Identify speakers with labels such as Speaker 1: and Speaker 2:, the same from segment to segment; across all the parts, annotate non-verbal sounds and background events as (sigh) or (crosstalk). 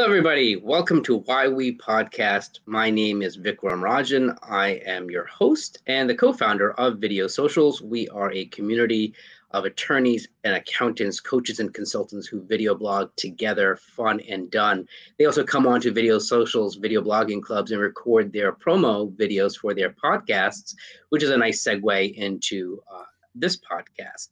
Speaker 1: Hello, everybody. Welcome to Why We Podcast. My name is Vikram Rajan. I am your host and the co founder of Video Socials. We are a community of attorneys and accountants, coaches, and consultants who video blog together, fun and done. They also come on to Video Socials, video blogging clubs, and record their promo videos for their podcasts, which is a nice segue into uh, this podcast.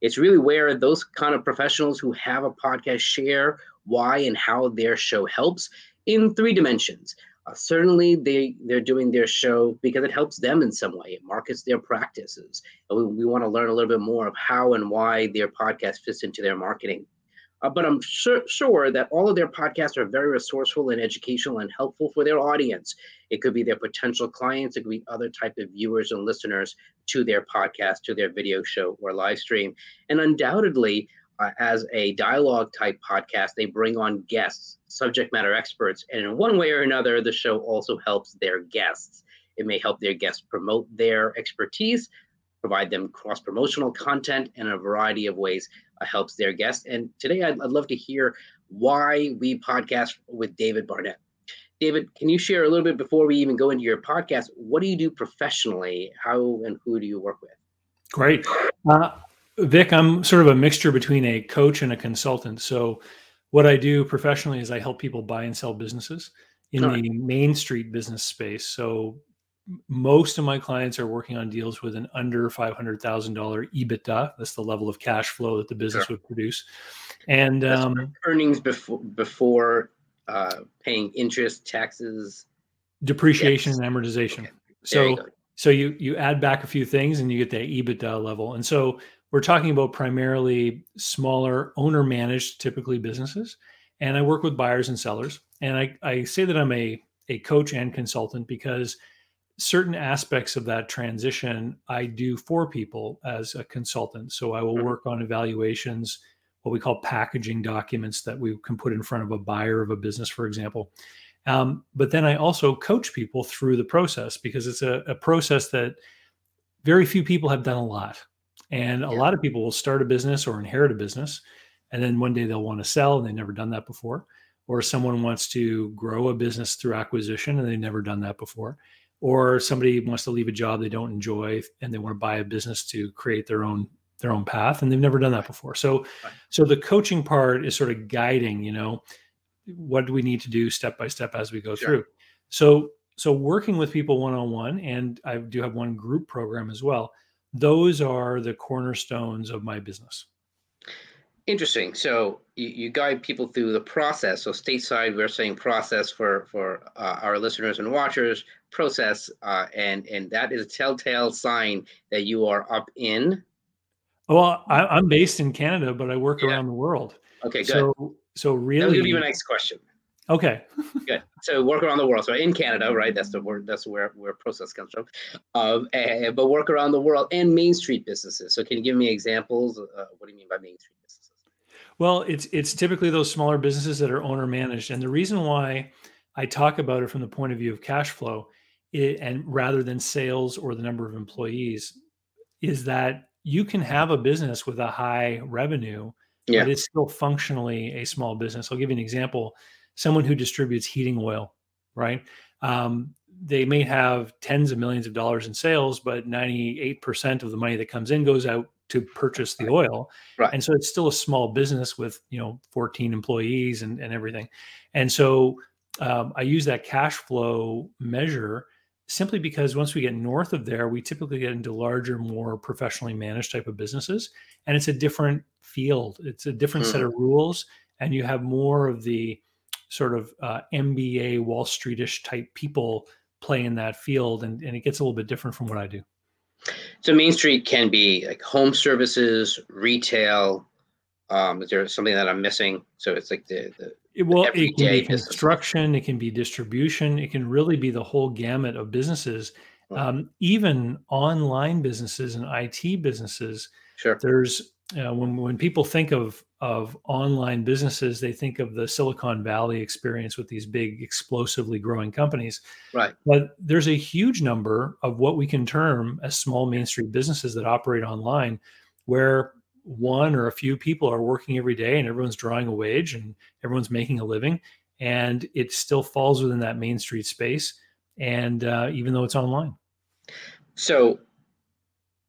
Speaker 1: It's really where those kind of professionals who have a podcast share why and how their show helps in three dimensions. Uh, certainly, they they're doing their show because it helps them in some way. It markets their practices, and we, we want to learn a little bit more of how and why their podcast fits into their marketing. Uh, but I'm sure, sure that all of their podcasts are very resourceful and educational and helpful for their audience. It could be their potential clients, it could be other type of viewers and listeners to their podcast, to their video show or live stream. And undoubtedly, as a dialogue type podcast, they bring on guests, subject matter experts, and in one way or another, the show also helps their guests. It may help their guests promote their expertise, provide them cross promotional content in a variety of ways, uh, helps their guests. And today, I'd, I'd love to hear why we podcast with David Barnett. David, can you share a little bit before we even go into your podcast? What do you do professionally? How and who do you work with?
Speaker 2: Great. Uh, Vic, I'm sort of a mixture between a coach and a consultant. So, what I do professionally is I help people buy and sell businesses in the main street business space. So, most of my clients are working on deals with an under $500,000 EBITDA. That's the level of cash flow that the business sure. would produce. And um,
Speaker 1: earnings before before uh, paying interest, taxes,
Speaker 2: depreciation, yes. and amortization. Okay. So, you so you you add back a few things and you get that EBITDA level. And so we're talking about primarily smaller owner managed typically businesses. And i work with buyers and sellers. And I, I say that i'm a, a coach and consultant because certain aspects of that transition i do for people as a consultant. So i will work on evaluations what we call packaging documents that we can put in front of a buyer of a business for example. Um, but then i also coach people through the process because it's a, a process that very few people have done a lot and a yeah. lot of people will start a business or inherit a business, and then one day they'll want to sell and they've never done that before. Or someone wants to grow a business through acquisition and they've never done that before. Or somebody wants to leave a job they don't enjoy and they want to buy a business to create their own their own path and they've never done that before. So right. so the coaching part is sort of guiding, you know, what do we need to do step by step as we go sure. through. So so working with people one on one and I do have one group program as well those are the cornerstones of my business.
Speaker 1: Interesting. So you, you guide people through the process. So stateside, we're saying process for for uh, our listeners and watchers. Process, uh, and and that is a telltale sign that you are up in.
Speaker 2: Well, I, am based in Canada, but I work yeah. around the world.
Speaker 1: Okay, good.
Speaker 2: So so really,
Speaker 1: that be my next question.
Speaker 2: Okay. (laughs)
Speaker 1: Good. So work around the world. So in Canada, right? That's the word. That's where where process comes from. Um, and, but work around the world and Main Street businesses. So can you give me examples? Uh, what do you mean by Main Street businesses?
Speaker 2: Well, it's it's typically those smaller businesses that are owner managed, and the reason why I talk about it from the point of view of cash flow, it, and rather than sales or the number of employees, is that you can have a business with a high revenue, yeah. but it's still functionally a small business. I'll give you an example someone who distributes heating oil, right? Um, they may have tens of millions of dollars in sales, but 98% of the money that comes in goes out to purchase the oil. Right. And so it's still a small business with, you know, 14 employees and, and everything. And so um, I use that cash flow measure simply because once we get north of there, we typically get into larger, more professionally managed type of businesses. And it's a different field, it's a different mm-hmm. set of rules. And you have more of the sort of uh, MBA Wall Streetish type people play in that field, and, and it gets a little bit different from what I do.
Speaker 1: So Main Street can be like home services, retail. Um, is there something that I'm missing? So it's like the, the
Speaker 2: it, well, it can be construction, it can be distribution, it can really be the whole gamut of businesses, um, even online businesses and IT businesses.
Speaker 1: Sure.
Speaker 2: There's uh, when when people think of of online businesses, they think of the Silicon Valley experience with these big, explosively growing companies.
Speaker 1: Right.
Speaker 2: But there's a huge number of what we can term as small Main Street businesses that operate online, where one or a few people are working every day and everyone's drawing a wage and everyone's making a living and it still falls within that main street space. And uh, even though it's online.
Speaker 1: So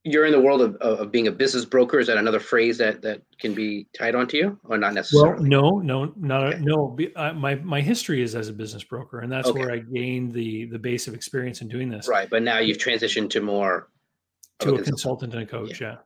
Speaker 1: you're in the world of, of being a business broker. Is that another phrase that that can be tied onto you, or not necessarily?
Speaker 2: Well, no, no, not okay. no. Uh, my my history is as a business broker, and that's okay. where I gained the the base of experience in doing this.
Speaker 1: Right, but now you've transitioned to more
Speaker 2: to a, a consultant and a coach. Yeah. yeah.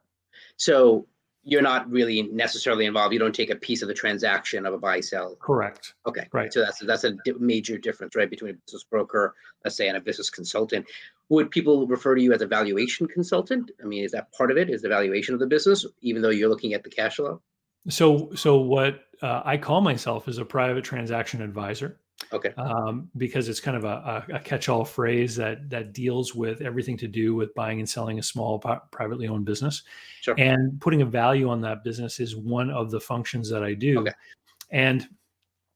Speaker 1: So you're not really necessarily involved. You don't take a piece of the transaction of a buy sell.
Speaker 2: Correct.
Speaker 1: Okay. Right. So that's that's a major difference, right, between a business broker, let's say, and a business consultant would people refer to you as a valuation consultant? I mean, is that part of it? Is the valuation of the business, even though you're looking at the cash flow?
Speaker 2: So, so what uh, I call myself is a private transaction advisor.
Speaker 1: Okay.
Speaker 2: Um, because it's kind of a, a, catch-all phrase that that deals with everything to do with buying and selling a small privately owned business,
Speaker 1: sure.
Speaker 2: and putting a value on that business is one of the functions that I do.
Speaker 1: Okay.
Speaker 2: And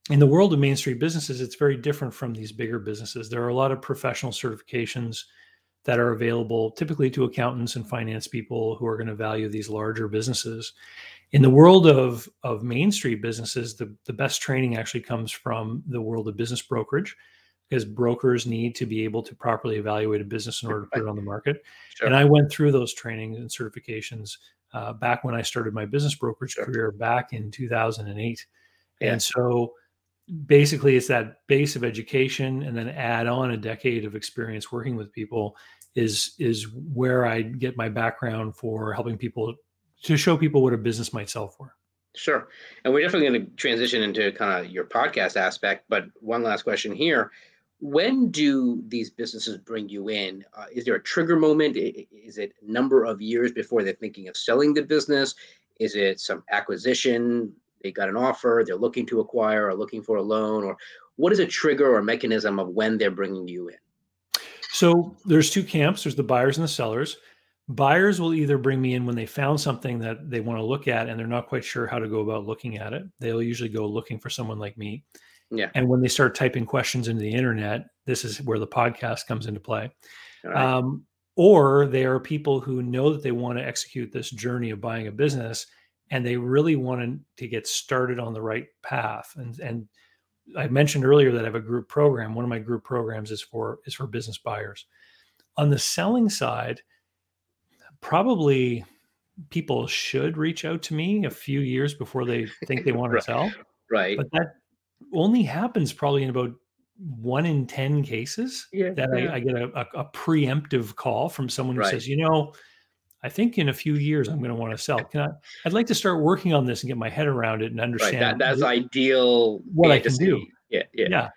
Speaker 2: in the world of Main Street businesses, it's very different from these bigger businesses. There are a lot of professional certifications that are available typically to accountants and finance people who are going to value these larger businesses. In the world of, of Main Street businesses, the, the best training actually comes from the world of business brokerage because brokers need to be able to properly evaluate a business in order to put it on the market. Sure. And I went through those trainings and certifications uh, back when I started my business brokerage sure. career back in 2008. Yeah. And so basically it's that base of education and then add on a decade of experience working with people is is where I get my background for helping people to show people what a business might sell for.
Speaker 1: Sure. And we're definitely going to transition into kind of your podcast aspect, but one last question here. When do these businesses bring you in? Uh, is there a trigger moment? Is it number of years before they're thinking of selling the business? Is it some acquisition? They got an offer, they're looking to acquire or looking for a loan, or what is a trigger or mechanism of when they're bringing you in?
Speaker 2: So there's two camps. There's the buyers and the sellers. Buyers will either bring me in when they found something that they want to look at and they're not quite sure how to go about looking at it. They'll usually go looking for someone like me.
Speaker 1: Yeah.
Speaker 2: And when they start typing questions into the internet, this is where the podcast comes into play. Right. Um, or they are people who know that they want to execute this journey of buying a business and they really wanted to get started on the right path. And and I mentioned earlier that I have a group program. One of my group programs is for is for business buyers. On the selling side, probably people should reach out to me a few years before they think they (laughs) want
Speaker 1: right.
Speaker 2: to sell.
Speaker 1: Right.
Speaker 2: But that only happens probably in about one in 10 cases
Speaker 1: yeah,
Speaker 2: that
Speaker 1: yeah.
Speaker 2: I, I, get a, a, a, preemptive call from someone who
Speaker 1: right.
Speaker 2: says, you know, I think in a few years I'm going to want to sell. Can I? I'd like to start working on this and get my head around it and understand.
Speaker 1: Right, that, that's what, ideal.
Speaker 2: What I can do.
Speaker 1: Yeah, yeah,
Speaker 2: yeah.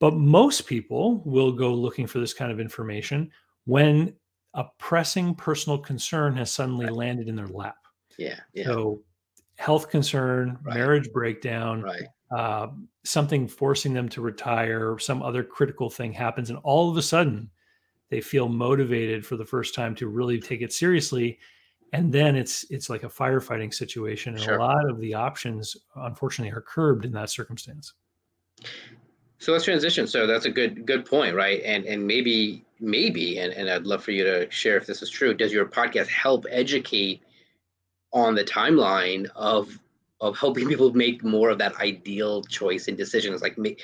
Speaker 2: But most people will go looking for this kind of information when a pressing personal concern has suddenly right. landed in their lap.
Speaker 1: Yeah, yeah.
Speaker 2: So, health concern, right. marriage breakdown,
Speaker 1: right.
Speaker 2: uh, something forcing them to retire, some other critical thing happens, and all of a sudden they feel motivated for the first time to really take it seriously. And then it's it's like a firefighting situation and
Speaker 1: sure.
Speaker 2: a lot of the options unfortunately are curbed in that circumstance.
Speaker 1: So let's transition. So that's a good good point right? And and maybe maybe and, and i'd love for you to share if this is true does your podcast help educate on the timeline of of helping people make more of that ideal choice and decisions? Like make,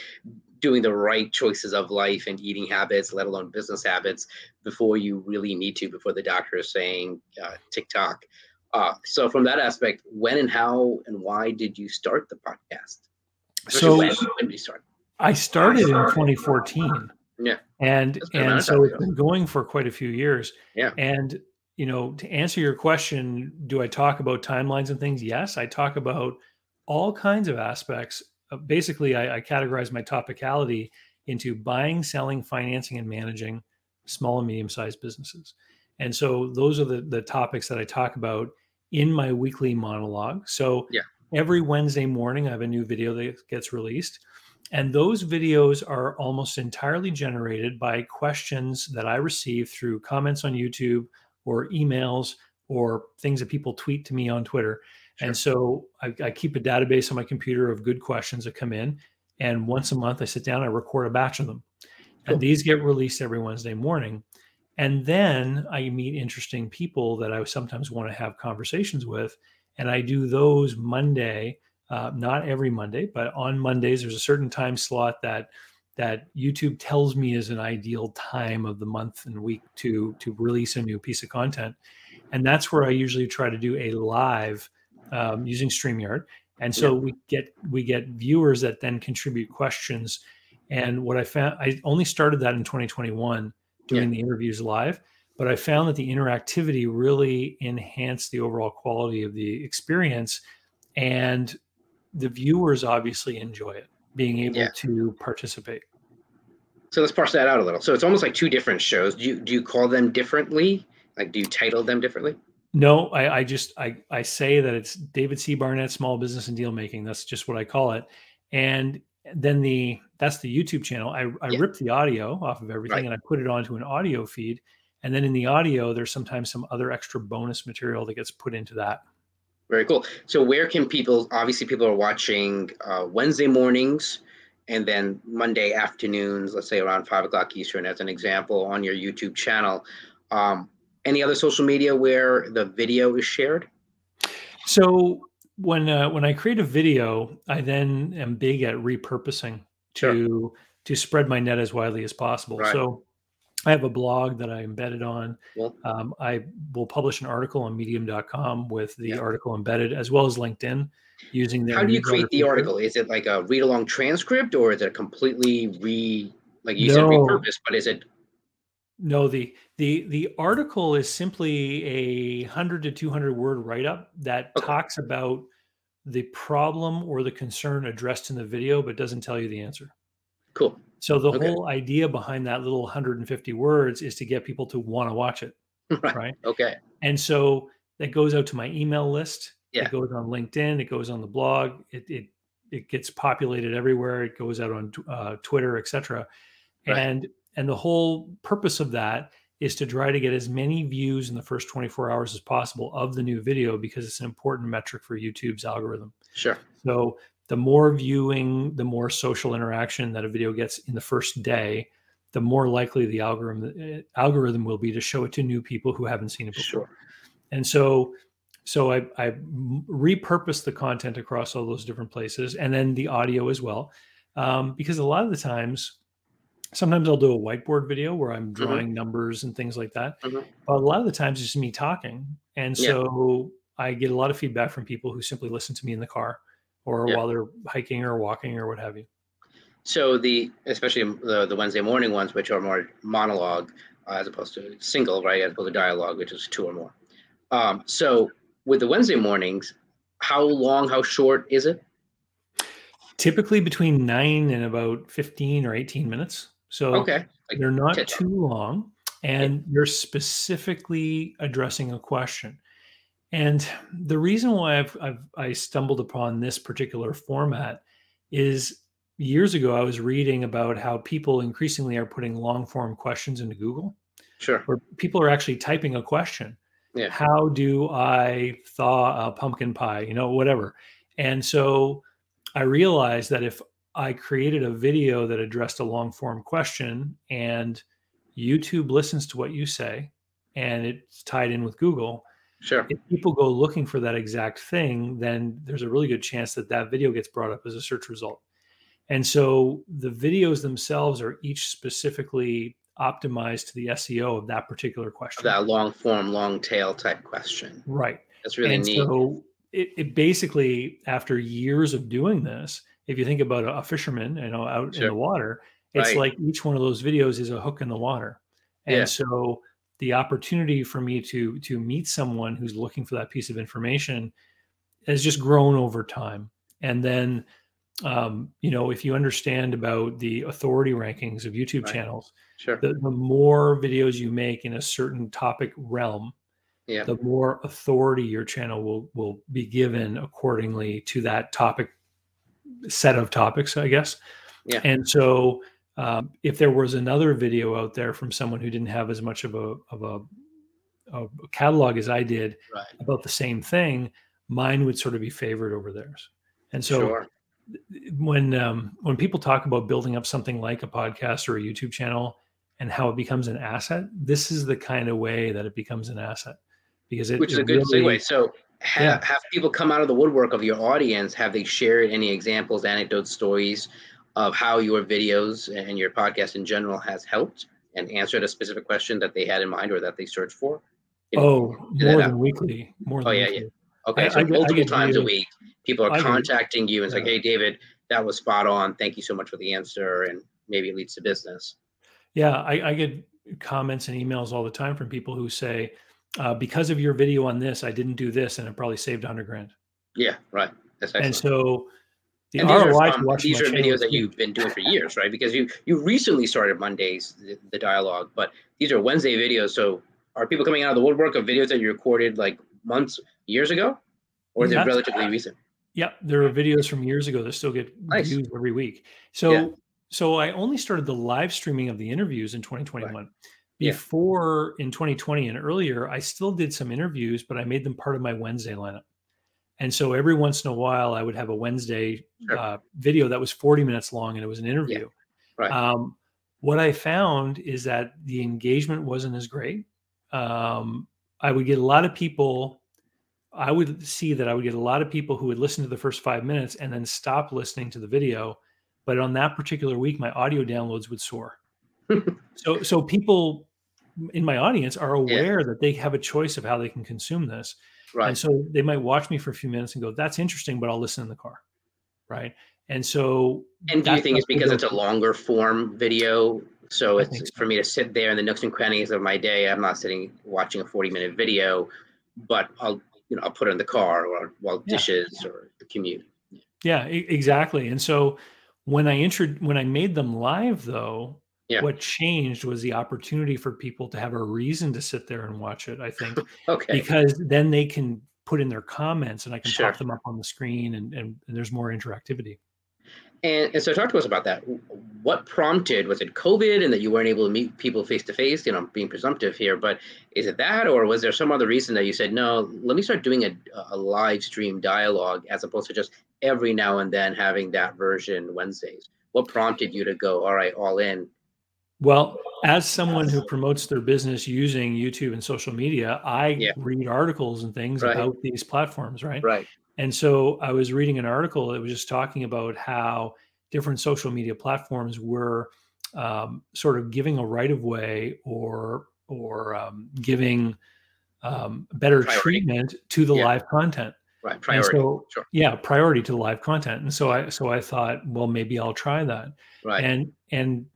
Speaker 1: doing the right choices of life and eating habits, let alone business habits, before you really need to, before the doctor is saying uh, TikTok. Uh, so, from that aspect, when and how and why did you start the podcast?
Speaker 2: so,
Speaker 1: when, when did you start?
Speaker 2: I started in 2014.
Speaker 1: Yeah,
Speaker 2: and and so it's been going for quite a few years.
Speaker 1: Yeah,
Speaker 2: and you know, to answer your question, do I talk about timelines and things? Yes, I talk about all kinds of aspects Uh, basically I, I categorize my topicality into buying, selling, financing, and managing small and medium sized businesses. And so those are the, the topics that I talk about in my weekly monologue. So
Speaker 1: yeah.
Speaker 2: every Wednesday morning, I have a new video that gets released. And those videos are almost entirely generated by questions that I receive through comments on YouTube or emails or things that people tweet to me on Twitter. Sure. And so I, I, keep a database on my computer of good questions that come in. And once a month, I sit down, I record a batch of them. Cool. And these get released every Wednesday morning. And then I meet interesting people that I sometimes want to have conversations with. And I do those Monday uh, not every Monday, but on Mondays, there's a certain time slot that that YouTube tells me is an ideal time of the month and week to to release a new piece of content, and that's where I usually try to do a live um, using Streamyard. And so yeah. we get we get viewers that then contribute questions. And what I found, I only started that in 2021 doing yeah. the interviews live, but I found that the interactivity really enhanced the overall quality of the experience, and the viewers obviously enjoy it being able yeah. to participate.
Speaker 1: So let's parse that out a little. So it's almost like two different shows. Do you do you call them differently? Like do you title them differently?
Speaker 2: No, I, I just I I say that it's David C. Barnett Small Business and Deal Making. That's just what I call it. And then the that's the YouTube channel. I, I yeah. rip the audio off of everything right. and I put it onto an audio feed. And then in the audio, there's sometimes some other extra bonus material that gets put into that.
Speaker 1: Very cool. So where can people? Obviously, people are watching uh, Wednesday mornings, and then Monday afternoons. Let's say around five o'clock Eastern, as an example, on your YouTube channel. Um, any other social media where the video is shared?
Speaker 2: So when uh, when I create a video, I then am big at repurposing to sure. to spread my net as widely as possible. Right. So I have a blog that I embedded on. Um, I will publish an article on medium.com with the yeah. article embedded as well as LinkedIn using their.
Speaker 1: How do you create the feature. article? Is it like a read along transcript or is it completely re, like you no. said, repurposed, but is it?
Speaker 2: No, the the the article is simply a hundred to two hundred word write up that okay. talks about the problem or the concern addressed in the video, but doesn't tell you the answer.
Speaker 1: Cool.
Speaker 2: So the okay. whole idea behind that little 150 words is to get people to want to watch it. (laughs)
Speaker 1: Right. right. Okay.
Speaker 2: And so that goes out to my email list. Yeah. It goes on LinkedIn. It goes on the blog. It it it gets populated everywhere. It goes out on uh, Twitter, etc. Right. And and the whole purpose of that is to try to get as many views in the first 24 hours as possible of the new video because it's an important metric for YouTube's algorithm.
Speaker 1: Sure.
Speaker 2: So the more viewing, the more social interaction that a video gets in the first day, the more likely the algorithm eh, algorithm will be to show it to new people who haven't seen it before. Sure. And so, so I, I repurpose the content across all those different places, and then the audio as well, um, because a lot of the times, sometimes I'll do a whiteboard video where I'm mm-hmm. drawing mm-hmm. numbers and things like that. Mm-hmm. But a lot of the times, it's just me talking, and so yeah. I get a lot of feedback from people who simply listen to me in the car or yeah. while they're hiking or walking or what have you.
Speaker 1: So the especially the the Wednesday morning ones, which are more monologue uh, as opposed to single, right? As opposed to dialogue, which is two or more. Um, so with the Wednesday mornings, how long, how short is it?
Speaker 2: Typically between nine and about fifteen or eighteen minutes. So okay, they're not too long, and you're specifically addressing a question. And the reason why I've, I've, i stumbled upon this particular format is years ago I was reading about how people increasingly are putting long form questions into Google.
Speaker 1: Sure.
Speaker 2: Where people are actually typing a question. Yeah. How do I thaw a pumpkin pie? You know, whatever. And so I realized that if I created a video that addressed a long form question and YouTube listens to what you say and it's tied in with Google,
Speaker 1: Sure.
Speaker 2: If people go looking for that exact thing, then there's a really good chance that that video gets brought up as a search result. And so the videos themselves are each specifically optimized to the SEO of that particular question.
Speaker 1: That long form, long tail type question.
Speaker 2: Right.
Speaker 1: That's really
Speaker 2: and
Speaker 1: neat.
Speaker 2: So it, it, basically, after years of doing this, if you think about a, a fisherman, you know, out sure. in the water, it's right. like each one of those videos is a hook in the water. And yeah. so the opportunity for me to to meet someone who's looking for that piece of information has just grown over time and then um, you know if you understand about the authority rankings of youtube right. channels
Speaker 1: sure.
Speaker 2: the, the more videos you make in a certain topic realm
Speaker 1: yeah.
Speaker 2: the more authority your channel will will be given accordingly to that topic set of topics i guess
Speaker 1: yeah.
Speaker 2: and so um, if there was another video out there from someone who didn't have as much of a of a, a catalog as I did
Speaker 1: right.
Speaker 2: about the same thing, mine would sort of be favored over theirs. And so
Speaker 1: sure.
Speaker 2: when um, when people talk about building up something like a podcast or a YouTube channel and how it becomes an asset, this is the kind of way that it becomes an asset because it
Speaker 1: which is a good really, segue. So have, yeah. have people come out of the woodwork of your audience have they shared any examples anecdotes stories of how your videos and your podcast in general has helped and answered a specific question that they had in mind or that they searched for
Speaker 2: you know, oh more than weekly more
Speaker 1: oh yeah
Speaker 2: weekly.
Speaker 1: yeah okay I, so I, multiple I times a week people are contacting you and it's yeah. like hey david that was spot on thank you so much for the answer and maybe it leads to business
Speaker 2: yeah i, I get comments and emails all the time from people who say uh, because of your video on this, I didn't do this, and it probably saved a hundred grand.
Speaker 1: Yeah, right.
Speaker 2: That's excellent. And so
Speaker 1: the and ROI are, um, these are videos that you've been doing for years, right? Because you you recently started Mondays the, the, dialogue, but these are Wednesday videos. So are people coming out of the woodwork of videos that you recorded like months, years ago, or is it relatively recent?
Speaker 2: Yeah, there are videos from years ago that still get nice. views every week. So yeah. so I only started the live streaming of the interviews in 2021. Right. Before yeah. in 2020 and earlier, I still did some interviews, but I made them part of my Wednesday lineup. And so every once in a while, I would have a Wednesday sure. uh, video that was 40 minutes long and it was an interview. Yeah. Right. Um, what I found is that the engagement wasn't as great. Um, I would get a lot of people. I would see that I would get a lot of people who would listen to the first five minutes and then stop listening to the video. But on that particular week, my audio downloads would soar (laughs) so so people in my audience are aware yeah. that they have a choice of how they can consume this. Right. And so they might watch me for a few minutes and go, that's interesting, but I'll listen in the car. Right. And so
Speaker 1: And do you think it's because it's a longer form video? So it's so. for me to sit there in the nooks and crannies of my day. I'm not sitting watching a 40 minute video, but I'll you know I'll put it in the car or while dishes yeah. or the commute.
Speaker 2: Yeah, exactly. And so when I entered when I made them live though, yeah. What changed was the opportunity for people to have a reason to sit there and watch it, I think. (laughs) okay. Because then they can put in their comments and I can sure. pop them up on the screen and, and, and there's more interactivity.
Speaker 1: And, and, so talk to us about that. What prompted, was it COVID and that you weren't able to meet people face to face? You know, being presumptive here, but is it that, or was there some other reason that you said, no, let me start doing a, a live stream dialogue as opposed to just every now and then having that version Wednesdays? What prompted you to go, all right, all in
Speaker 2: well, as someone who promotes their business using YouTube and social media, I yeah. read articles and things right. about these platforms, right?
Speaker 1: Right.
Speaker 2: And so I was reading an article that was just talking about how different social media platforms were um, sort of giving a right of way or or um, giving um, better priority. treatment to the yeah. live content.
Speaker 1: Right, priority.
Speaker 2: So, sure. Yeah, priority to the live content. And so I so I thought, well, maybe I'll try that.
Speaker 1: Right.
Speaker 2: And and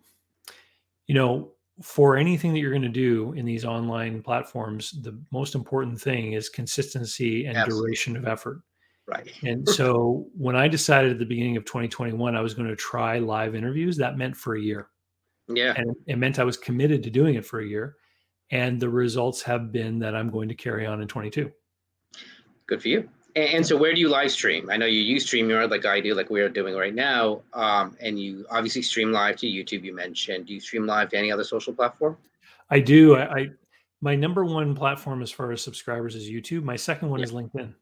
Speaker 2: you know, for anything that you're going to do in these online platforms, the most important thing is consistency and Absolutely. duration of effort.
Speaker 1: Right.
Speaker 2: And (laughs) so when I decided at the beginning of 2021 I was going to try live interviews, that meant for a year.
Speaker 1: Yeah.
Speaker 2: And it meant I was committed to doing it for a year. And the results have been that I'm going to carry on in 22.
Speaker 1: Good for you. And, and, so, where do you live stream? I know you use StreamYard like I do, like we're doing right now. Um, and you obviously stream live to YouTube. You mentioned. Do you stream live to any other social platform?
Speaker 2: I do. I, I my number one platform as far as subscribers is YouTube. My second one yeah. is LinkedIn.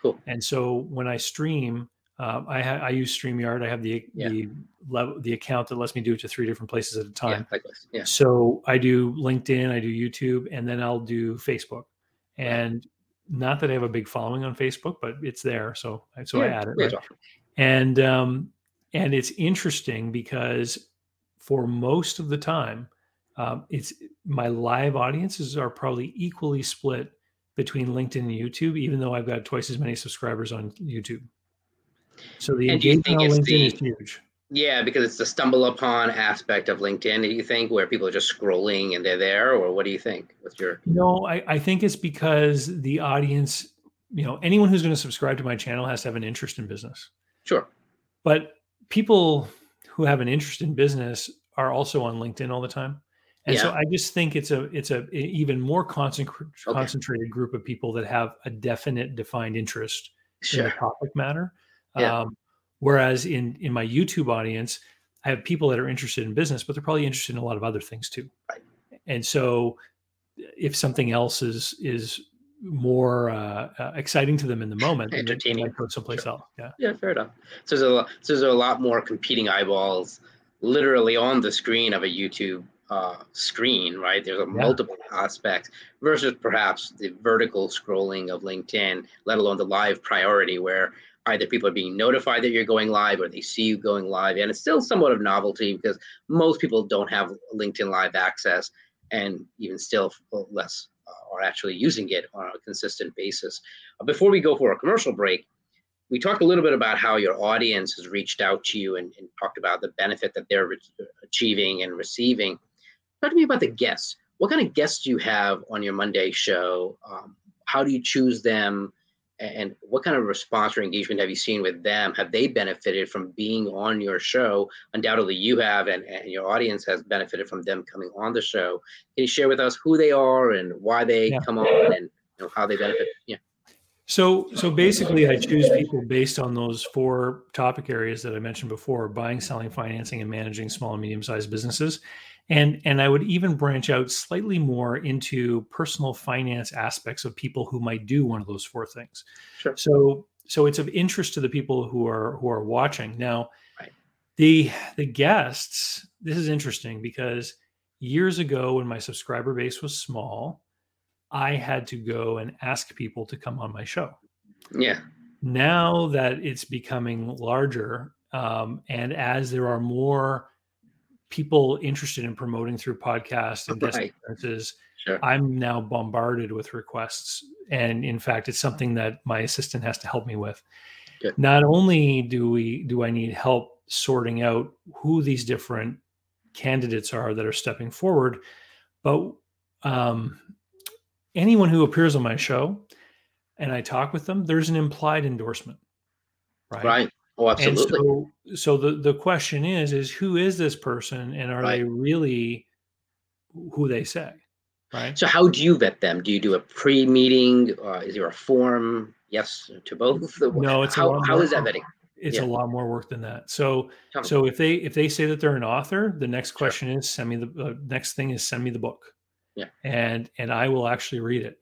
Speaker 1: Cool.
Speaker 2: And so when I stream, uh, I, ha- I use StreamYard. I have the yeah. the level the account that lets me do it to three different places at a time.
Speaker 1: Yeah,
Speaker 2: yeah. So I do LinkedIn, I do YouTube, and then I'll do Facebook. And not that I have a big following on Facebook, but it's there, so so yeah, I add it. Right? And um, and it's interesting because for most of the time, um, it's my live audiences are probably equally split between LinkedIn and YouTube, even though I've got twice as many subscribers on YouTube. So the
Speaker 1: and engagement on LinkedIn the, is huge. Yeah, because it's the stumble upon aspect of LinkedIn. Do you think where people are just scrolling and they're there, or what do you think? What's your?
Speaker 2: No, I, I think it's because the audience, you know, anyone who's going to subscribe to my channel has to have an interest in business.
Speaker 1: Sure.
Speaker 2: But people who have an interest in business are also on LinkedIn all the time. And yeah. so I just think it's a it's a, even more concentrated okay. concentrated group of people that have a definite defined interest sure. in the topic matter. Yeah. Um, Whereas in in my YouTube audience, I have people that are interested in business, but they're probably interested in a lot of other things too.
Speaker 1: Right.
Speaker 2: And so, if something else is is more uh, uh, exciting to them in the moment,
Speaker 1: entertaining,
Speaker 2: go someplace
Speaker 1: sure.
Speaker 2: else. Yeah.
Speaker 1: Yeah, fair enough. So there's a lot, so there's a lot more competing eyeballs, literally on the screen of a YouTube uh, screen, right? There's a yeah. multiple aspects versus perhaps the vertical scrolling of LinkedIn, let alone the live priority where either people are being notified that you're going live or they see you going live. And it's still somewhat of novelty because most people don't have LinkedIn live access and even still less uh, are actually using it on a consistent basis. Uh, before we go for a commercial break, we talked a little bit about how your audience has reached out to you and, and talked about the benefit that they're re- achieving and receiving. Talk to me about the guests. What kind of guests do you have on your Monday show? Um, how do you choose them? And what kind of response or engagement have you seen with them? Have they benefited from being on your show? Undoubtedly you have and, and your audience has benefited from them coming on the show. Can you share with us who they are and why they yeah. come on and you know, how they benefit? Yeah.
Speaker 2: So so basically i choose people based on those four topic areas that i mentioned before buying selling financing and managing small and medium sized businesses and and i would even branch out slightly more into personal finance aspects of people who might do one of those four things sure. so so it's of interest to the people who are who are watching now right. the the guests this is interesting because years ago when my subscriber base was small i had to go and ask people to come on my show
Speaker 1: yeah
Speaker 2: now that it's becoming larger um, and as there are more people interested in promoting through podcasts and guest right. appearances, sure. I'm now bombarded with requests. And in fact, it's something that my assistant has to help me with. Good. Not only do we do I need help sorting out who these different candidates are that are stepping forward, but um, anyone who appears on my show and I talk with them, there's an implied endorsement.
Speaker 1: Right. Right. Oh, absolutely.
Speaker 2: And so, so the, the question is, is who is this person and are right. they really who they say? Right.
Speaker 1: So how do you vet them? Do you do a pre-meeting? Uh, is there a form? Yes to both.
Speaker 2: No, it's
Speaker 1: how, how is that vetting?
Speaker 2: It's yeah. a lot more work than that. So, so if they if they say that they're an author, the next question sure. is send me the uh, next thing is send me the book.
Speaker 1: Yeah.
Speaker 2: And and I will actually read it,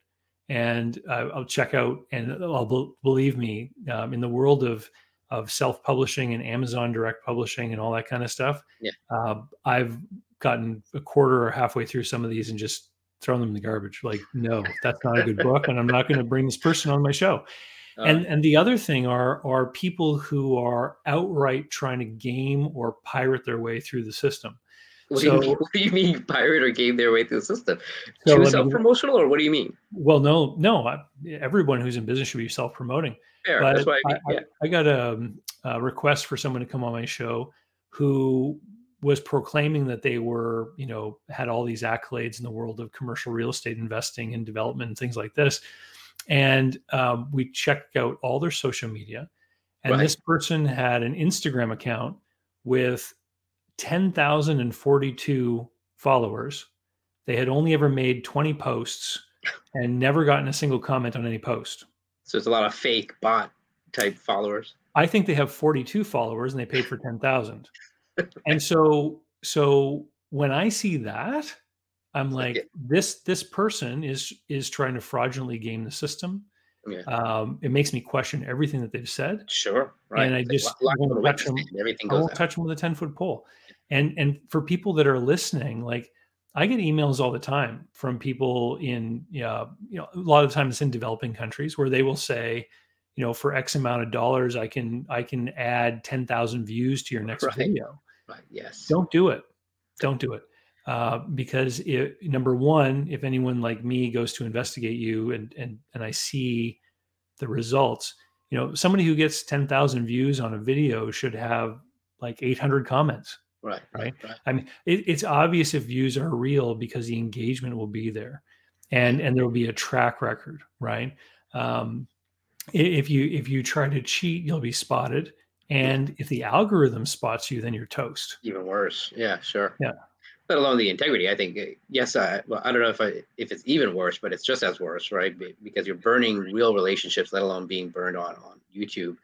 Speaker 2: and uh, I'll check out. And I'll believe me, um, in the world of of self-publishing and Amazon direct publishing and all that kind of stuff.
Speaker 1: Yeah.
Speaker 2: Uh, I've gotten a quarter or halfway through some of these and just thrown them in the garbage. Like, no, that's not a good book, and I'm not going to bring this person on my show. Uh, and and the other thing are are people who are outright trying to game or pirate their way through the system.
Speaker 1: What, so, do, you mean, (laughs) what do you mean pirate or game their way through the system? So Choose self-promotional or what do you mean?
Speaker 2: Well, no, no. I, everyone who's in business should be self-promoting.
Speaker 1: Fair. But That's why
Speaker 2: I, yeah. I, I, got a, a, request for someone to come on my show who was proclaiming that they were, you know, had all these accolades in the world of commercial real estate investing and development and things like this. And um, we checked out all their social media. And right. this person had an Instagram account with 10,042 followers. They had only ever made 20 posts (laughs) and never gotten a single comment on any post.
Speaker 1: So it's a lot of fake bot type followers.
Speaker 2: I think they have 42 followers and they paid for (laughs) 10,000. and so so when I see that, I'm like, yeah. this this person is is trying to fraudulently game the system. Yeah. Um, it makes me question everything that they've said.
Speaker 1: Sure, right.
Speaker 2: And I just won't touch them. Everything I won't out. touch them with a 10 foot pole. And and for people that are listening, like I get emails all the time from people in, uh, you know, a lot of times in developing countries where they will say, you know, for X amount of dollars, I can I can add ten thousand views to your next
Speaker 1: right.
Speaker 2: video.
Speaker 1: Right. Yes.
Speaker 2: Don't do it. Don't do it. Uh, because it, number one, if anyone like me goes to investigate you and and and I see the results, you know, somebody who gets ten thousand views on a video should have like eight hundred comments
Speaker 1: Right,
Speaker 2: right.
Speaker 1: right.
Speaker 2: I mean, it, it's obvious if views are real because the engagement will be there, and and there will be a track record, right? Um, if you if you try to cheat, you'll be spotted, and if the algorithm spots you, then you're toast.
Speaker 1: Even worse. Yeah, sure.
Speaker 2: Yeah.
Speaker 1: Let alone the integrity. I think yes. I well, I don't know if I if it's even worse, but it's just as worse, right? Because you're burning real relationships, let alone being burned on on YouTube.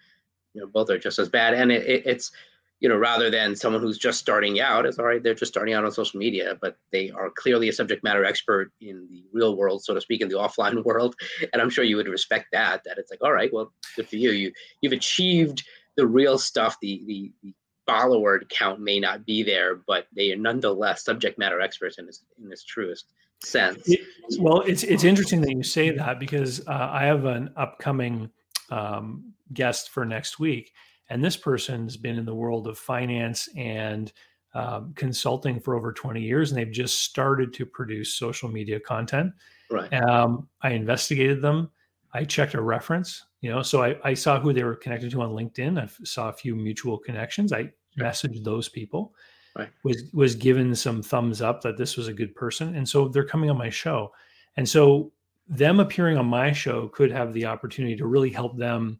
Speaker 1: You know, both are just as bad, and it, it, it's you know, rather than someone who's just starting out, it's all right, they're just starting out on social media, but they are clearly a subject matter expert in the real world, so to speak, in the (laughs) offline world. And I'm sure you would respect that, that it's like, all right, well, good for you. You you've achieved the real stuff, the the, the follower count may not be there, but they are nonetheless subject matter experts in this in this truest sense. It,
Speaker 2: well, it's it's interesting that you say that because uh, I have an upcoming um, guest for next week, and this person's been in the world of finance and um, consulting for over 20 years, and they've just started to produce social media content.
Speaker 1: Right.
Speaker 2: Um, I investigated them. I checked a reference, you know, so I, I saw who they were connected to on LinkedIn. I saw a few mutual connections. I messaged those people.
Speaker 1: Right.
Speaker 2: Was was given some thumbs up that this was a good person, and so they're coming on my show. And so them appearing on my show could have the opportunity to really help them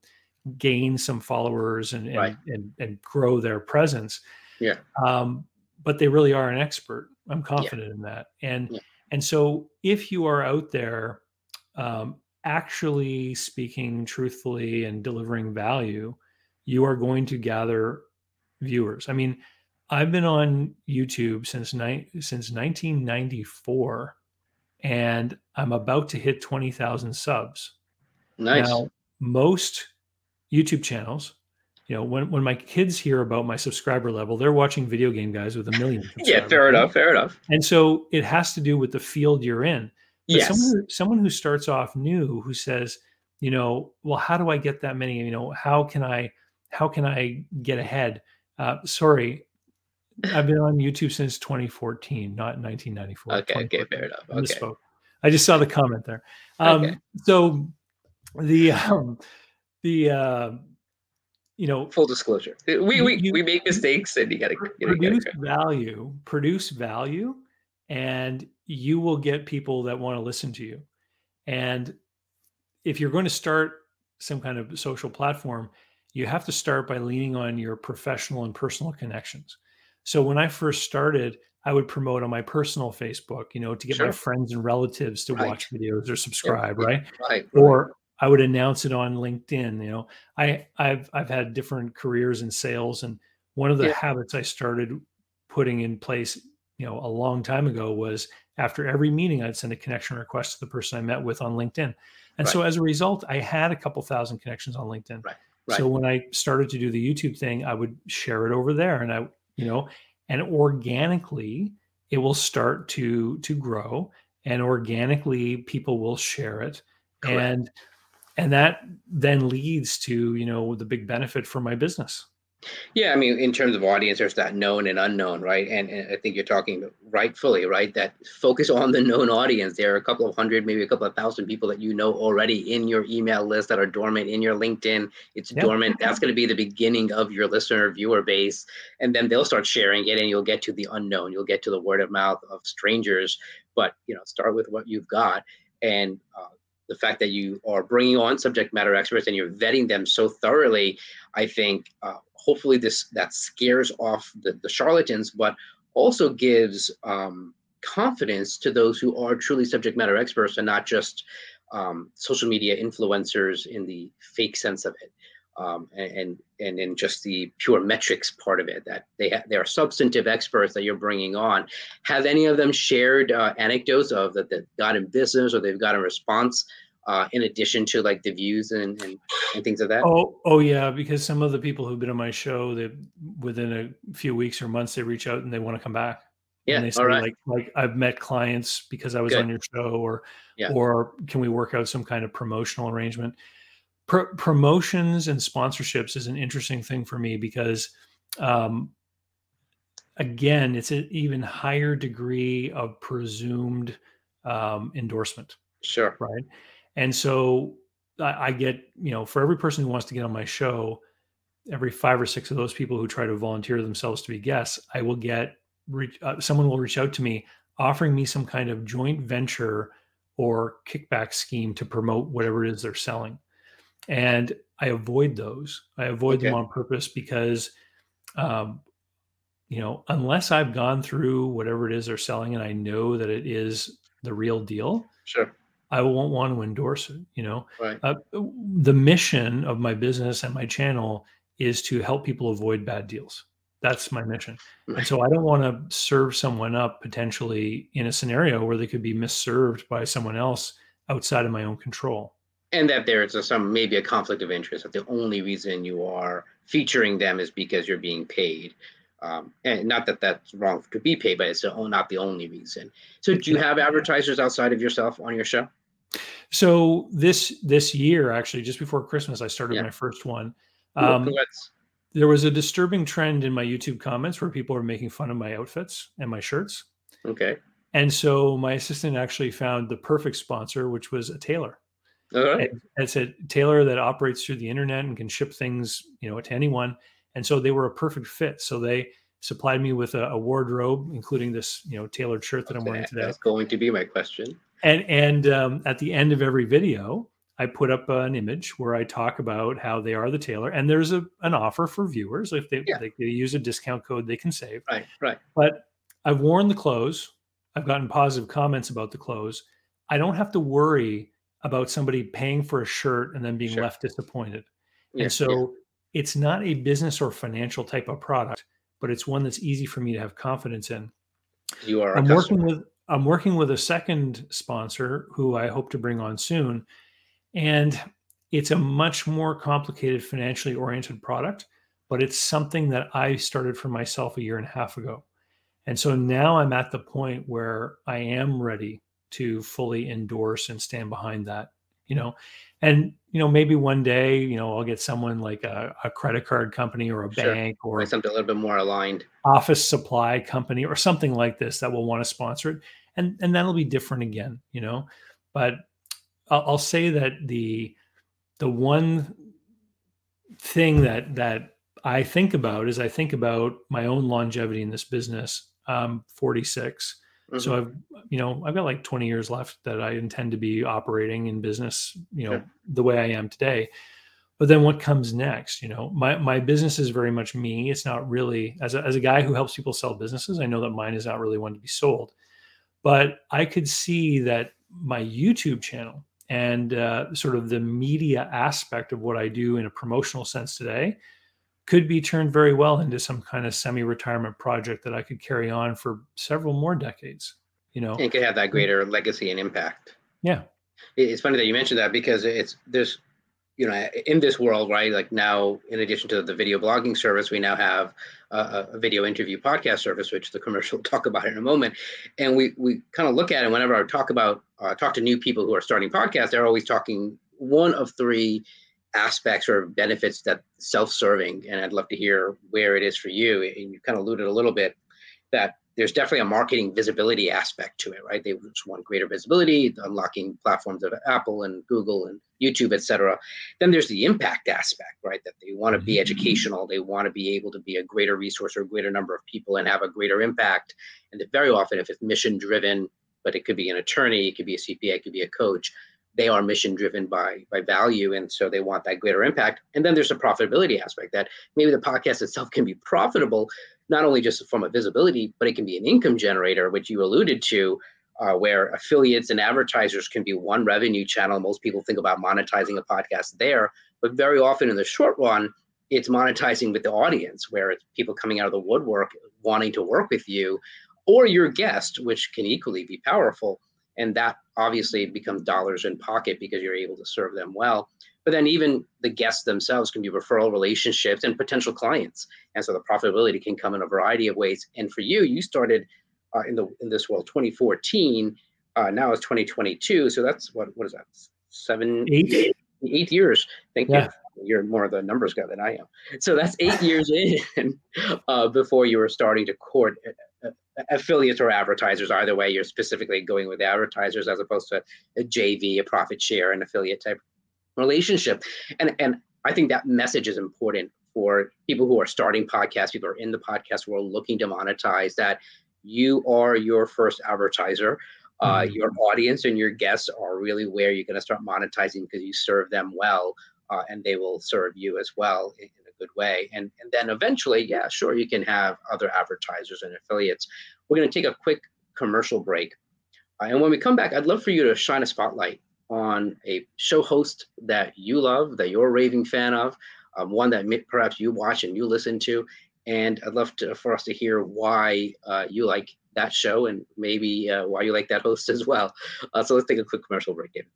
Speaker 2: gain some followers and and,
Speaker 1: right.
Speaker 2: and, and, grow their presence.
Speaker 1: Yeah.
Speaker 2: Um, but they really are an expert. I'm confident yeah. in that. And yeah. and so if you are out there um, actually speaking truthfully and delivering value, you are going to gather viewers. I mean, I've been on YouTube since ni- since 1994 and I'm about to hit 20,000 subs.
Speaker 1: Nice. Now,
Speaker 2: most YouTube channels, you know, when, when my kids hear about my subscriber level, they're watching video game guys with a million. (laughs)
Speaker 1: yeah, fair enough. Fair enough.
Speaker 2: And so it has to do with the field you're in.
Speaker 1: But yes.
Speaker 2: Someone who, someone who starts off new who says, you know, well, how do I get that many? You know, how can I, how can I get ahead? Uh, sorry, I've been on YouTube since 2014, not 1994.
Speaker 1: Okay, okay, fair enough. Okay. I.
Speaker 2: I just saw the comment there. Um, okay. So the (laughs) um, the uh, you know
Speaker 1: full disclosure, we we, you, we make mistakes, and you got to
Speaker 2: produce value. Produce value, and you will get people that want to listen to you. And if you're going to start some kind of social platform, you have to start by leaning on your professional and personal connections. So when I first started, I would promote on my personal Facebook, you know, to get sure. my friends and relatives to right. watch videos or subscribe, right?
Speaker 1: right?
Speaker 2: Or I would announce it on LinkedIn. You know, I I've I've had different careers in sales, and one of the yeah. habits I started putting in place, you know, a long time ago was after every meeting, I'd send a connection request to the person I met with on LinkedIn. And right. so as a result, I had a couple thousand connections on LinkedIn.
Speaker 1: Right.
Speaker 2: Right. So when I started to do the YouTube thing, I would share it over there, and I you know and organically it will start to to grow and organically people will share it Correct. and and that then leads to you know the big benefit for my business
Speaker 1: yeah, I mean, in terms of audience, there's that known and unknown, right? And, and, I think you're talking rightfully, right? That focus on the known audience. There are a couple of hundred, maybe a couple of thousand people that you know already in your email list that are dormant in your LinkedIn. It's yep. dormant. That's going to be the beginning of your listener viewer base, and then they'll start sharing it, and you'll get to the unknown. You'll get to the word of mouth of strangers. But you know, start with what you've got, and uh, the fact that you are bringing on subject matter experts and you're vetting them so thoroughly, I think uh, hopefully this that scares off the, the charlatans, but also gives um, confidence to those who are truly subject matter experts and not just um, social media influencers in the fake sense of it. Um, and and in just the pure metrics part of it that they ha- they are substantive experts that you're bringing on. Have any of them shared uh, anecdotes of that they've got in business or they've got a response uh, in addition to like the views and, and, and things of that?
Speaker 2: Oh, oh yeah, because some of the people who've been on my show, that within a few weeks or months, they reach out and they want to come back.
Speaker 1: Yeah,
Speaker 2: and they say like like I've met clients because I was Good. on your show, or yeah. or can we work out some kind of promotional arrangement? Pro- promotions and sponsorships is an interesting thing for me because um, again, it's an even higher degree of presumed um, endorsement.
Speaker 1: Sure.
Speaker 2: Right. And so I, I, get, you know, for every person who wants to get on my show, every five or six of those people who try to volunteer themselves to be guests, I will get reach, uh, someone will reach out to me offering me some kind of joint venture or kickback scheme to promote whatever it is they're selling. And I avoid those. I avoid okay. them on purpose because, um, you know, unless I've gone through whatever it is they're selling and I know that it is the real deal,
Speaker 1: sure,
Speaker 2: I won't want to endorse it. You know,
Speaker 1: right. uh,
Speaker 2: the mission of my business and my channel is to help people avoid bad deals. That's my mission. Right. And so I don't want to serve someone up potentially in a scenario where they could be misserved by someone else outside of my own control.
Speaker 1: And that there is a, some maybe a conflict of interest that the only reason you are featuring them is because you're being paid. Um, and not that that's wrong to be paid, but it's not the only reason. So, do you have advertisers outside of yourself on your show?
Speaker 2: So this this year, actually, just before Christmas, I started yeah. my first one. Um, there was a disturbing trend in my YouTube comments where people were making fun of my outfits and my shirts.
Speaker 1: Okay.
Speaker 2: And so my assistant actually found the perfect sponsor, which was a tailor.
Speaker 1: Okay.
Speaker 2: It's a tailor that operates through the internet and can ship things, you know, to anyone. And so they were a perfect fit. So they supplied me with a, a wardrobe, including this, you know, tailored shirt that. I'm wearing today.
Speaker 1: That's going to be my question.
Speaker 2: And and um, at the end of every video, I put up an image where I talk about how they are the tailor, and there's a an offer for viewers if they, yeah. they, they use a discount code they can save.
Speaker 1: Right, right.
Speaker 2: But I've worn the clothes. I've gotten positive comments about the clothes. I don't have to worry about somebody paying for a shirt and then being sure. left disappointed. Yeah, and so yeah. it's not a business or financial type of product, but it's one that's easy for me to have confidence in.
Speaker 1: You are.
Speaker 2: I'm working with I'm working with a second sponsor who I hope to bring on soon. And it's a much more complicated financially oriented product, but it's something that I started for myself a year and a half ago. And so now I'm at the point where I am ready to fully endorse and stand behind that, you know. And you know, maybe one day, you know, I'll get someone like a, a credit card company or a sure. bank or
Speaker 1: something a little bit more aligned,
Speaker 2: office supply company or something like this that will want to sponsor it, and and that'll be different again, you know. But I'll, I'll say that the the one thing that that I think about is I think about my own longevity in this business. Um, 46. Mm-hmm. So I've, you know, I've got like 20 years left that I intend to be operating in business, you know, yeah. the way I am today. But then what comes next? You know, my my business is very much me. It's not really as a, as a guy who helps people sell businesses. I know that mine is not really one to be sold, but I could see that my YouTube channel and uh, sort of the media aspect of what I do in a promotional sense today could be turned very well into some kind of semi-retirement project that I could carry on for several more decades. You know,
Speaker 1: and could have that greater legacy and impact.
Speaker 2: Yeah,
Speaker 1: it's funny that you mentioned that because it's there's you know in this world right like now in addition to the video blogging service we now have a, a video interview podcast service which the commercial will talk about in a moment and we we kind of look at it whenever i talk about uh, talk to new people who are starting podcasts they're always talking one of three aspects or benefits that self-serving and i'd love to hear where it is for you and you kind of alluded a little bit that there's definitely a marketing visibility aspect to it right? They just want greater visibility unlocking platforms of apple and google and youtube et cetera. Then there's the impact aspect right? That they want to be mm-hmm. educational they want to be able to be a greater resource or a greater number of people and have a greater impact. And that very often if it's mission driven but it could be an attorney it could be a cpa it could be a coach they are mission driven by by value and so they want that greater impact. And then there's a profitability aspect that maybe the podcast itself can be profitable not only just from a visibility but it can be an income generator which you alluded to uh, where affiliates and advertisers can be one revenue channel. Most people think about monetizing a podcast there but very often in the short run it's monetizing with the audience where it's people coming out of the woodwork wanting to work with you or your guest which can equally be powerful and that obviously becomes dollars in pocket because you're able to serve them well. But then even the guests themselves can be referral relationships and potential clients. And so the profitability can come in a variety of ways. And for you you started uh, in the in this world 2014 uh, now it's 2022 so that's what what is that? Seven
Speaker 2: eight?
Speaker 1: eight years. Thank yeah. you you're more of the numbers guy than I am. So that's eight years in (laughs) uh, before you were starting to court affiliates or advertisers. Either way, you're specifically going with advertisers as opposed to a JV, a profit share, an affiliate type relationship. And and I think that message is important for people who are starting podcasts, people who are in the podcast world looking to monetize that you are your first advertiser. Uh, mm-hmm. Your audience and your guests are really where you're going to start monetizing because you serve them well, uh, and they will serve you as well good way. And, and then eventually, yeah, sure, you can have other advertisers and affiliates. We're going to take a quick commercial break. Uh, and when we come back, I'd love for you to shine a spotlight on a show host that you love, that you're a raving fan of, um, one that perhaps you watch and you listen to. And I'd love to, for us to hear why uh, you like that show and maybe uh, why you like that host as well. Uh, so let's take a quick commercial break, David.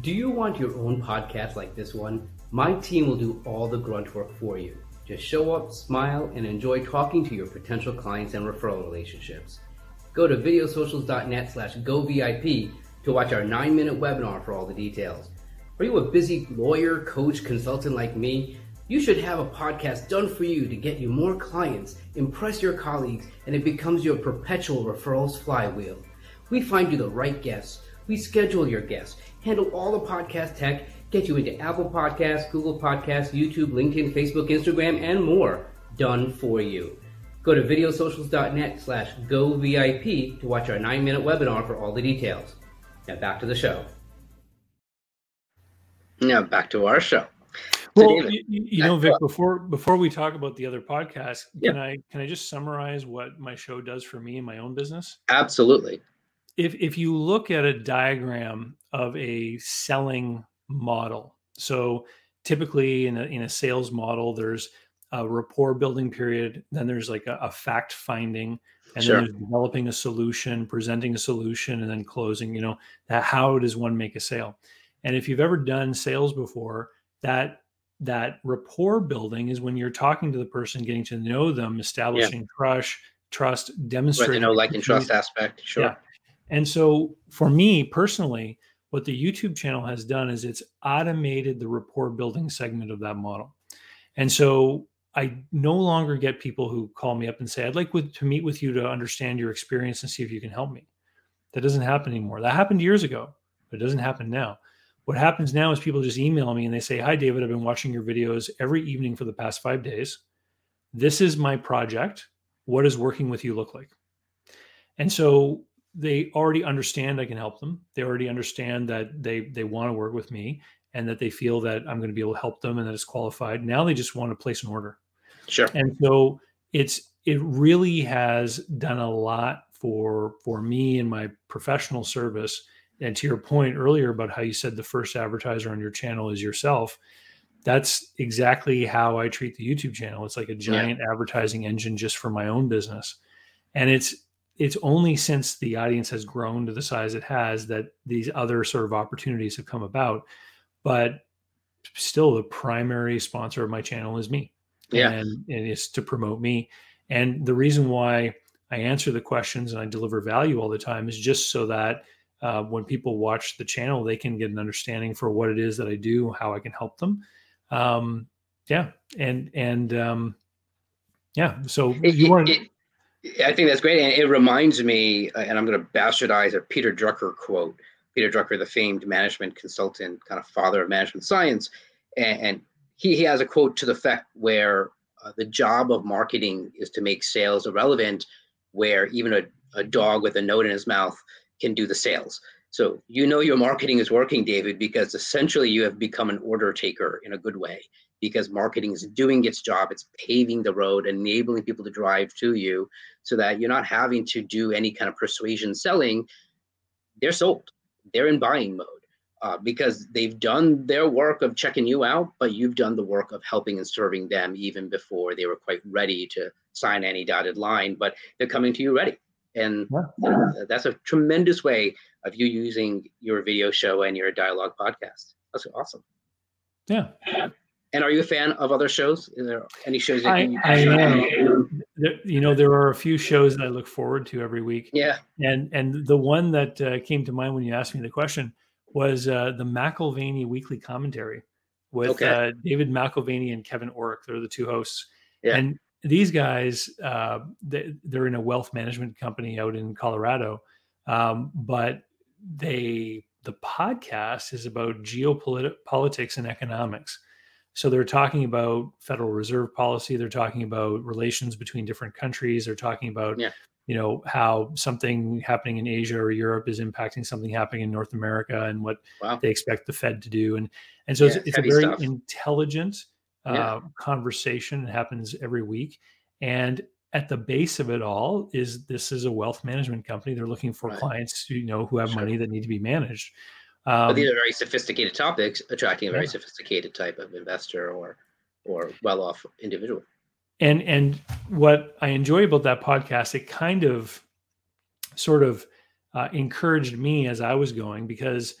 Speaker 3: Do you want your own podcast like this one?
Speaker 1: My team will do all the grunt work for you. Just show up, smile, and enjoy talking to your potential clients and referral relationships. Go to videosocials.net slash govip to watch our nine minute webinar for all the details. Are you a busy lawyer, coach, consultant like me? You should have a podcast done for you to get you more clients, impress your colleagues, and it becomes your perpetual referrals flywheel. We find you the right guests. We schedule your guests, handle all the podcast tech, get you into Apple Podcasts, Google Podcasts, YouTube, LinkedIn, Facebook, Instagram, and more done for you. Go to videosocials.net slash govip to watch our nine minute webinar for all the details. Now back to the show. Now back to our show.
Speaker 2: Well, David, you, you, know, Vic, (laughs) before before we talk about the other podcasts, can I can I just summarize what my show does for me in my own business?
Speaker 1: Absolutely.
Speaker 2: If if you look at a diagram of a selling model, so typically in a in a sales model, there's a rapport building period, then there's like a, a fact finding, and sure. then there's developing a solution, presenting a solution, and then closing. You know, that how does one make a sale? And if you've ever done sales before, that that rapport building is when you're talking to the person, getting to know them, establishing yeah. trust, trust, demonstrating.
Speaker 1: Right, you know, like and trust aspect, sure. Yeah.
Speaker 2: And so for me personally, what the YouTube channel has done is it's automated the rapport building segment of that model. And so I no longer get people who call me up and say, I'd like with, to meet with you to understand your experience and see if you can help me. That doesn't happen anymore. That happened years ago, but it doesn't happen now. What happens now is people just email me and they say, Hi, David, I've been watching your videos every evening for the past five days. This is my project. What does working with you look like? And so they already understand I can help them. They already understand that they they want to work with me and that they feel that I'm going to be able to help them and that it's qualified. Now they just want to place an order.
Speaker 1: Sure.
Speaker 2: And so it's it really has done a lot for for me and my professional service and to your point earlier about how you said the first advertiser on your channel is yourself that's exactly how i treat the youtube channel it's like a giant yeah. advertising engine just for my own business and it's it's only since the audience has grown to the size it has that these other sort of opportunities have come about. But still the primary sponsor of my channel is me.
Speaker 1: Yeah.
Speaker 2: And, and it's to promote me. And the reason why i answer the questions and i deliver value all the time is just so that uh, when people watch the channel, they can get an understanding for what it is that I do, how I can help them. Um, yeah, and and um, yeah, so
Speaker 1: it, you want. I think that's great, and it reminds me, uh, and I'm going to bastardize a Peter Drucker quote. Peter Drucker, the famed management consultant, kind of father of management science, and, and he, he has a quote to the effect where uh, the job of marketing is to make sales irrelevant, where even a, a dog with a note in his mouth can do the sales. So you know your marketing is working, David, because essentially you have become an order taker in a good way because marketing is doing its job. It's paving the road, enabling people to drive to you so that you're not having to do any kind of persuasion selling. They're sold, they're in buying mode. Uh, because they've done their work of checking you out, but you've done the work of helping and serving them even before they were quite ready to sign any dotted line. But they're coming to you ready. And yeah. that's a tremendous way of you using your video show and your dialogue podcast. That's awesome.
Speaker 2: Yeah.
Speaker 1: And are you a fan of other shows? Is there any shows that
Speaker 2: I, you I am. You know, there are a few shows that I look forward to every week.
Speaker 1: Yeah.
Speaker 2: And and the one that uh, came to mind when you asked me the question was uh, the McAlvany Weekly Commentary with okay. uh, David McAlvany and Kevin Orrick. They're the two hosts. Yeah. And these guys uh, they, are in a wealth management company out in colorado um, but they the podcast is about geopolitics and economics so they're talking about federal reserve policy they're talking about relations between different countries they're talking about yeah. you know how something happening in asia or europe is impacting something happening in north america and what wow. they expect the fed to do and and so yeah, it's, it's a very stuff. intelligent yeah. Uh, conversation. It happens every week. And at the base of it all is this is a wealth management company. They're looking for right. clients, you know, who have sure. money that need to be managed.
Speaker 1: Um, but these are very sophisticated topics, attracting a very yeah. sophisticated type of investor or or well-off individual.
Speaker 2: And and what I enjoy about that podcast, it kind of sort of uh, encouraged me as I was going because,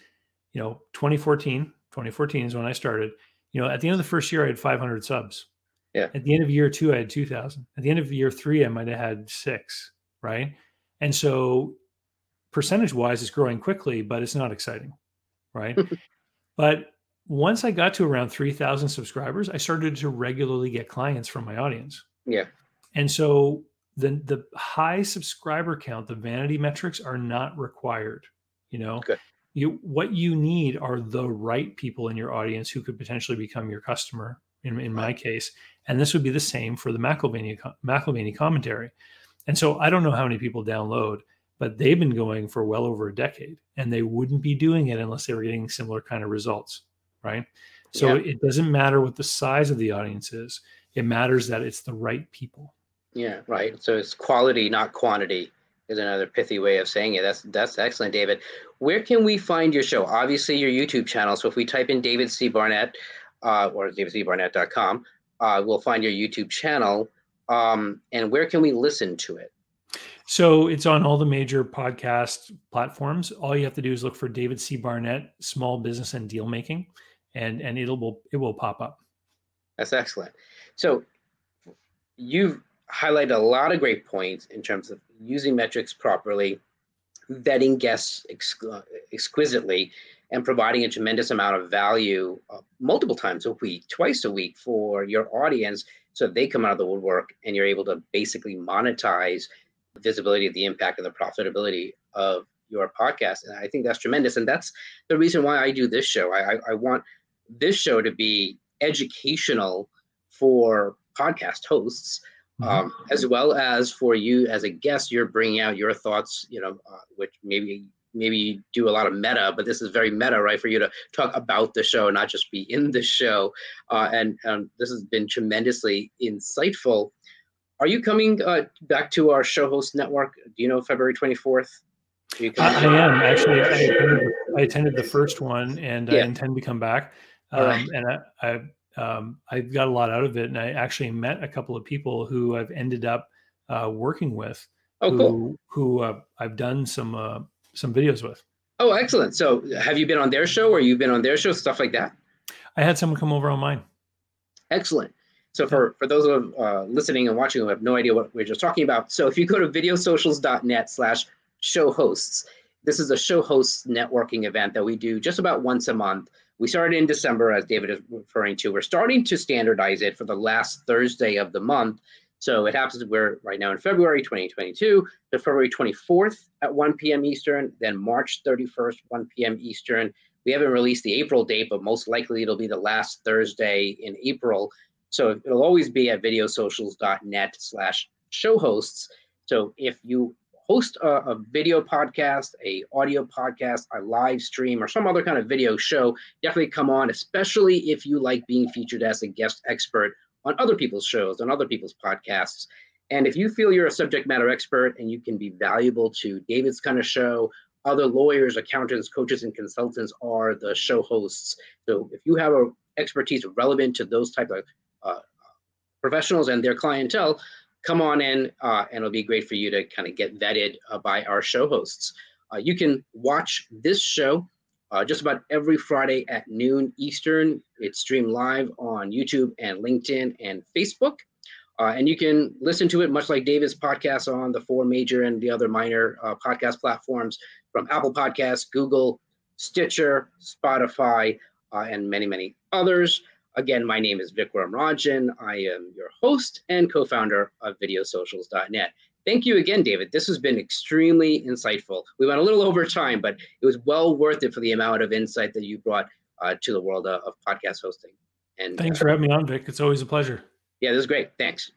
Speaker 2: you know, 2014, 2014 is when I started You know, at the end of the first year, I had 500 subs.
Speaker 1: Yeah.
Speaker 2: At the end of year two, I had 2,000. At the end of year three, I might have had six. Right. And so, percentage wise, it's growing quickly, but it's not exciting. Right. (laughs) but once I got to around 3,000 subscribers, I started to regularly get clients from my audience.
Speaker 1: Yeah.
Speaker 2: And so the the high subscriber count, the vanity metrics are not required. You know,
Speaker 1: Good.
Speaker 2: you what you need are the right people in your audience who could potentially become your customer. In, in my case, and this would be the same for the McAlvany McAlvany commentary. And so I don't know how many people download, but they've been going for well over a decade, and they wouldn't be doing it unless they were getting similar kind of results, right? So yeah. it doesn't matter what the size of the audience is; it matters that it's the right people.
Speaker 1: Yeah, right. So it's quality, not quantity, is another pithy way of saying it. That's that's excellent, David. Where can we find your show? Obviously, your YouTube channel. So if we type in David C. Barnett uh, or davidcbarnett.com, uh, we'll find your YouTube channel. Um, and where can we listen to it?
Speaker 2: So it's on all the major podcast platforms. All you have to do is look for David C. Barnett, small business and deal making, and and it'll it will pop up.
Speaker 1: That's excellent. So you've highlighted a lot of great points in terms of using metrics properly, vetting guests exquisitely, and providing a tremendous amount of value uh, multiple times a week, twice a week for your audience so they come out of the woodwork and you're able to basically monetize visibility of the impact and the profitability of your podcast. And I think that's tremendous. And that's the reason why I do this show. I, I, I want this show to be educational for podcast hosts Mm-hmm. Um, as well as for you as a guest, you're bringing out your thoughts, you know, uh, which maybe maybe you do a lot of meta, but this is very meta, right? For you to talk about the show, not just be in the show. Uh, and um, this has been tremendously insightful. Are you coming uh, back to our show host network? Do you know February 24th?
Speaker 2: I, I, am actually. I attended, I attended, the first one, and yeah. I intend to come back. Um, right. And I, I um, I got a lot out of it, and I actually met a couple of people who I've ended up uh, working with.
Speaker 1: Oh,
Speaker 2: who,
Speaker 1: cool.
Speaker 2: Who uh, I've done some uh, some videos with.
Speaker 1: Oh, excellent! So, have you been on their show, or you've been on their show, stuff like that?
Speaker 2: I had someone come over on mine.
Speaker 1: Excellent. So, for for those of uh, listening and watching who have no idea what we're just talking about, so if you go to videosocials.net/slash show hosts, this is a show hosts networking event that we do just about once a month we started in December, as David is referring to. We're starting to standardize it for the last Thursday of the month. So it happens we're right now in February 2022, to February 24th at 1 p.m. Eastern, then March 31st, 1 p.m. Eastern. We haven't released the April date, but most likely it'll be the last Thursday in April. So it'll always be at videosocials.net slash show hosts. So if you host a, a, video podcast, a audio podcast, a live stream, or some other kind of video show, definitely come on, especially if you like being featured as a guest expert on other people's shows, on other people's podcasts. And if you feel you're a subject matter expert and you can be valuable to David's kind of show, other lawyers, accountants, coaches, and consultants are the show hosts. So if you have a expertise relevant to those type of professionals and their clientele, come on in uh, and it'll be great for you to kind of get vetted uh, by our show hosts. Uh, you can watch this show uh, just about every Friday at noon Eastern. It's streamed live on YouTube and LinkedIn and Facebook. Uh, and you can listen to it much like David's podcast on the four major and the other minor uh, podcast platforms from Apple Podcasts, Google, Stitcher, Spotify, and many, many others. Again, my name is Vikram Rajan. I am your host and co founder of videosocials.net. Thank you again, David. This has been extremely insightful. We went a little over time, but it was well worth it for the amount of insight that you brought uh, to the world of, of, podcast hosting.
Speaker 2: And thanks uh, for having me on, Vic. It's always a pleasure.
Speaker 1: Yeah, this is great. Thanks.